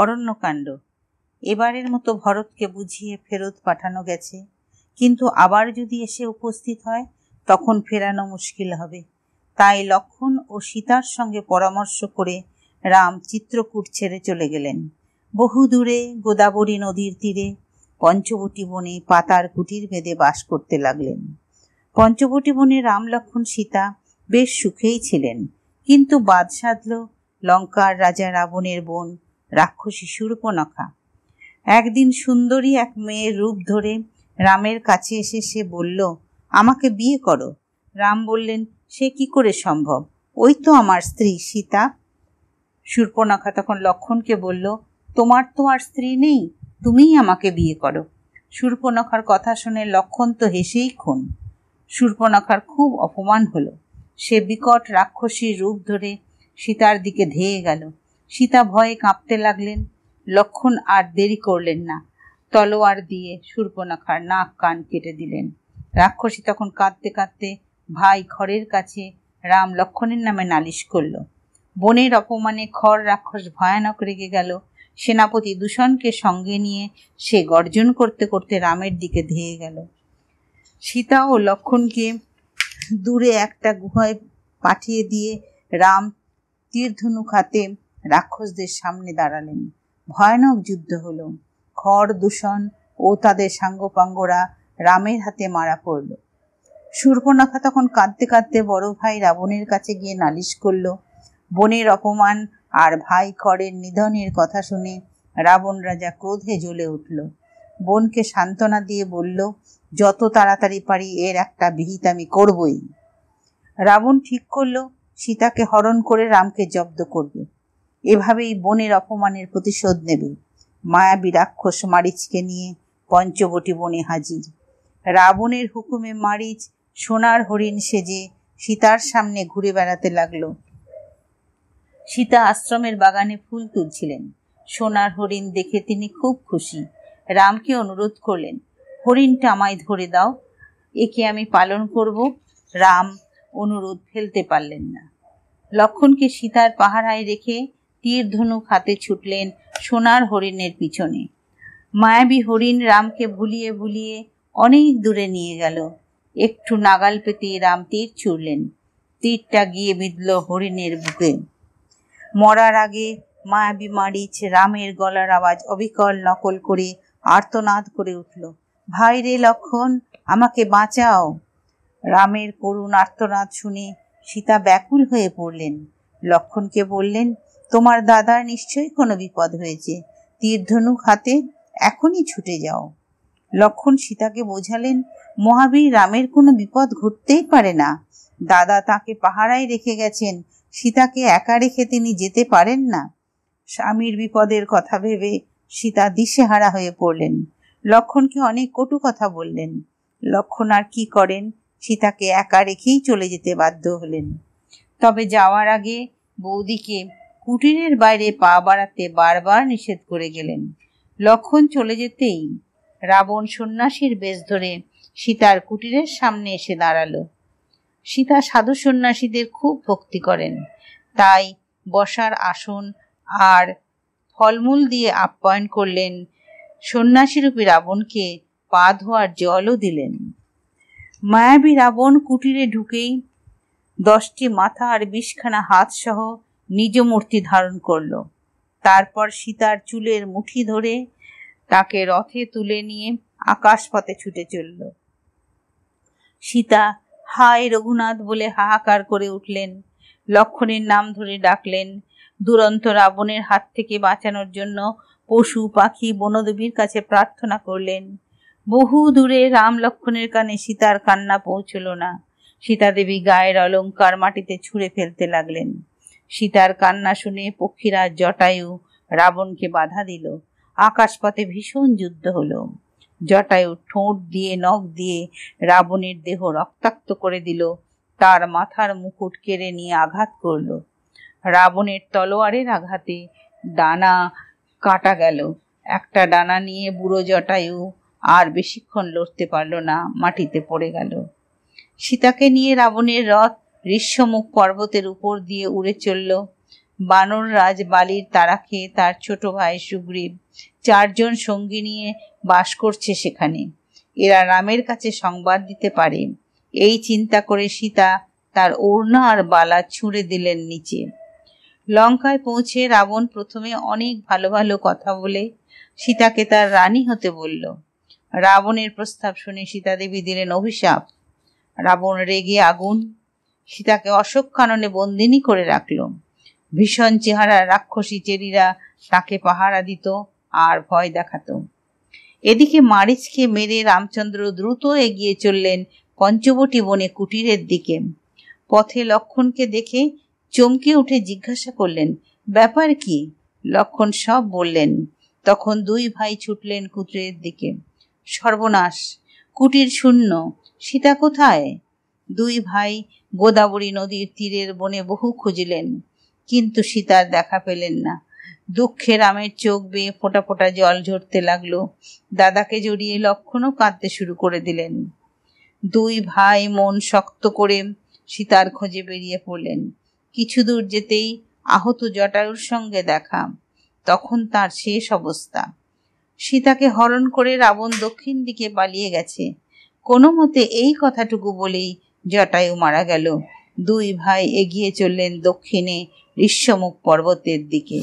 অরণ্যকাণ্ড। এবারের মতো ভরতকে বুঝিয়ে ফেরত পাঠানো গেছে। কিন্তু আবার যদি এসে উপস্থিত হয়, তখন ফেরানো মুশকিল হবে। তাই লক্ষণ ও সীতার সঙ্গে পরামর্শ করে রাম চিত্রকূট ছেড়ে চলে গেলেন। বহু দূরে গোদাবরী নদীর তীরে পঞ্চবটী বনে পাতার কুটির বেঁধে বাস করতে লাগলেন। পঞ্চবটী বনে রাম, লক্ষণ, সীতা বেশ সুখেই ছিলেন। কিন্তু বাদ সাধল লঙ্কার রাজা রাবণের বোন রাক্ষসী সুরূপনখা। একদিন সুন্দরী এক মেয়ের রূপ ধরে রামের কাছে এসে সে বলল, আমাকে বিয়ে করো। রাম বললেন, সে কি করে সম্ভব? ওই তো আমার স্ত্রী সীতা। সুর্পনখা তখন লক্ষণকে বলল, তোমার তো আর স্ত্রী নেই, তুমিই আমাকে বিয়ে করো। সুর্পনখার কথা শুনে লক্ষণ তো হেসেই খুন। সুর্পনখার খুব অপমান হলো। সে বিকট রাক্ষসীর রূপ ধরে সীতার দিকে ধেয়ে গেল। সীতা ভয়ে কাঁপতে লাগলেন। লক্ষণ আর দেরি করলেন না। তলোয়ার দিয়ে সুর্পনখার নাক কান কেটে দিলেন। রাক্ষসী তখন কাঁদতে কাঁদতে ভাই খড়ের কাছে রাম লক্ষণের নামে নালিশ করল। বনের অপমানে খড় রাক্ষস ভয়ানক রেগে গেল। সেনাপতি দূষণকে সঙ্গে নিয়ে সে গর্জন করতে করতে রামের দিকে ধেয়ে গেল। সীতা ও লক্ষণকে দূরে একটা গুহায় পাঠিয়ে দিয়ে রাম তীরধনুক হাতে রাক্ষসদের সামনে দাঁড়ালেন। ভয়ানক যুদ্ধ হলো। খড় দূষণ ও তাদের সাঙ্গপাঙ্গরা রামের হাতে মারা পড়ল। সুর্পনখা তখন কাঁদতে কাঁদতে বড় ভাই রাবণের কাছে গিয়ে নালিশ করল, বনের অপমান আর ভাই খড়ের নিধনের কথা শুনে রাবণ রাজা ক্রোধে জ্বলে উঠল। বোনকে সান্ত্বনা দিয়ে বলল, যত তাড়াতাড়ি পারি এর একটা বিহিত আমি করবই। রাবণ ঠিক করল, সীতাকে হরণ করে রামকে জব্দ করবে। এভাবেই বনের অপমানের প্রতিশোধ নেবে। মায়াবী রাক্ষস মারিচকে নিয়ে পঞ্চবটি বনে হাজির। রাবণের হুকুমে মারিচ সোনার হরিণ সেজে সীতার সামনে ঘুরে বেড়াতে লাগল। সীতা আশ্রমের বাগানে ফুল তুলছিলেন। সোনার হরিণ দেখে তিনি খুব খুশি। রামকে অনুরোধ করলেন, হরিণটা আমায় ধরে দাও, একে আমি পালন করব। রাম অনুরোধ ফেলতে পারলেন না। লক্ষণকে সীতার পাহারায় রেখে তীর ধনুক হাতে ছুটলেন সোনার হরিণের পিছনে। মায়াবী হরিণ রামকে ভুলিয়ে ভুলিয়ে অনেক দূরে নিয়ে গেল। একটু নাগাল পেতে রাম তীর ছুড়লেন। তীরটা গিয়ে বিঁধল হরিণের বুকে। মরার আগে মায়াবী মারিচ রামের গলার আওয়াজ অবিকল নকল করে আর্তনাদ করে উঠল। ভাই রে লক্ষণ, আমাকে বাঁচাও! রামের করুণ আর্তনাদ শুনে সীতা ব্যাকুল হয়ে পড়লেন। লক্ষণকে বললেন তোমার দাদার নিশ্চয়ই কোনো বিপদ হয়েছে। তীরধনুক হাতে এখনই ছুটে যাও। লক্ষণ সীতাকে বোঝালেন, মহাবীর রামের কোনো বিপদ ঘটতেই পারে না। দাদা তাকে পাহারায় রেখে গেছেন, সীতাকে একা রেখে তিনি যেতে পারেন না। স্বামীর বিপদের কথা ভেবে সীতা দিশেহারা হয়ে পড়লেন। লক্ষণকে অনেক কটু কথা বললেন। লক্ষণ আর কি করেন, সীতাকে একা রেখেই চলে যেতে বাধ্য হলেন। তবে যাওয়ার আগে বৌদিকে কুটিরের বাইরে পা বাড়াতে বারবার নিষেধ করে গেলেন। লক্ষণ চলে যেতেই রাবণ সন্ন্যাসীর বেশ ধরে সীতার কুটিরের সামনে এসে দাঁড়াল। সীতা সাধু সন্ন্যাসীদের খুব ভক্তি করেন। তাই বসার আসন আর ফলমূল দিয়ে আপ্যায়ন করলেন সন্ন্যাসীরূপী রাবণকে পা ধোয়ার জলও দিলেন। মায়াবী রাবণ কুটিরে ঢুকেই দশটি মাথা আর বিশখানা হাত সহ নিজ মূর্তি ধারণ করল। তারপর সীতার চুলের মুঠি ধরে তাকে রথে তুলে নিয়ে আকাশপথে ছুটে চলল। সীতা, হায় রঘুনাথ বলে হাহাকার করে উঠলেন। লক্ষণের নাম ধরে ডাকলেন। দুরন্ত রাবণের হাত থেকে বাঁচানোর জন্য পশু, পাখি, বনদেবীর কাছে প্রার্থনা করলেন। বহু দূরে রাম লক্ষণের কানে সীতার কান্না পৌঁছল না। সীতাদেবী গায়ের অলঙ্কার মাটিতে ছুঁড়ে ফেলতে লাগলেন। সীতার কান্না শুনে পক্ষীরা জটায়ু রাবণকে বাধা দিল। আকাশপথে ভীষণ যুদ্ধ হলো। জটায়ু ঠোঁট দিয়ে, নখ দিয়ে রাবণের দেহ রক্তাক্ত করে দিল। তার মাথার মুকুট কেড়ে নিয়ে আঘাত করল। রাবণের তলোয়ারের আঘাতে ডানা কাটা গেল। একটা ডানা নিয়ে বুড়ো জটায়ু আর বেশিক্ষণ লড়তে পারল না, মাটিতে পড়ে গেল। সীতাকে নিয়ে রাবণের রথ ঋষ্যমুখ পর্বতের উপর দিয়ে উড়ে চলল। বানর রাজ বালির তারা খেয়ে তার ছোট ভাই সুগ্রীব। চারজন সঙ্গী নিয়ে বাস করছে সেখানে। এরা রামের কাছে সংবাদ দিতে পারে। এই চিন্তা করে সীতা তার ওড়না আর বালা ছুঁড়ে দিলেন নিচে। লঙ্কায় পৌঁছে রাবণ প্রথমে অনেক ভালো ভালো কথা বলে সীতাকে তার রানী হতে বলল। রাবণের প্রস্তাব শুনে সীতা দেবী দিলেন অভিশাপ। রাবণ রেগে আগুন সীতাকে অশোক কাননে বন্দিনী করে রাখল। ভীষণ চেহারা রাক্ষসী চেরিরা তাকে পাহারা দিত আর ভয় দেখাতো। এদিকে মারিচকে মেরে রামচন্দ্র দ্রুত এগিয়ে চললেন পঞ্চবটি বনে কুটিরের দিকে। পথে লক্ষণকে দেখে চমকে উঠে জিজ্ঞাসা করলেন, ব্যাপার কি? লক্ষণ সব বললেন। তখন দুই ভাই ছুটলেন কুটিরের দিকে। সর্বনাশ, কুটির শূন্য, সীতা কোথায়? দুই ভাই গোদাবরী নদীর তীরের বনে বহু খুঁজলেন, কিন্তু সীতার দেখা পেলেন না। দুঃখে রামের চোখ বেয়ে ফোটা ফোটা জল ঝরতে লাগল। দাদাকে জড়িয়ে লক্ষণও কাঁদতে শুরু করে দিলেন। দুই ভাই মন শক্ত করে সীতার খোঁজে বেরিয়ে পড়লেন। কিছু দূর যেতেই আহত জটায়ুর সঙ্গে দেখা, তখন তার শেষ অবস্থা। সীতাকে হরণ করে রাবণ দক্ষিণ দিকে পালিয়ে গেছে। কোনো মতে এই কথাটুকু বলেই জটায়ু মারা গেল। দুই ভাই এগিয়ে চললেন দক্ষিণে ঋষ্যমুখ পর্বতের দিকে।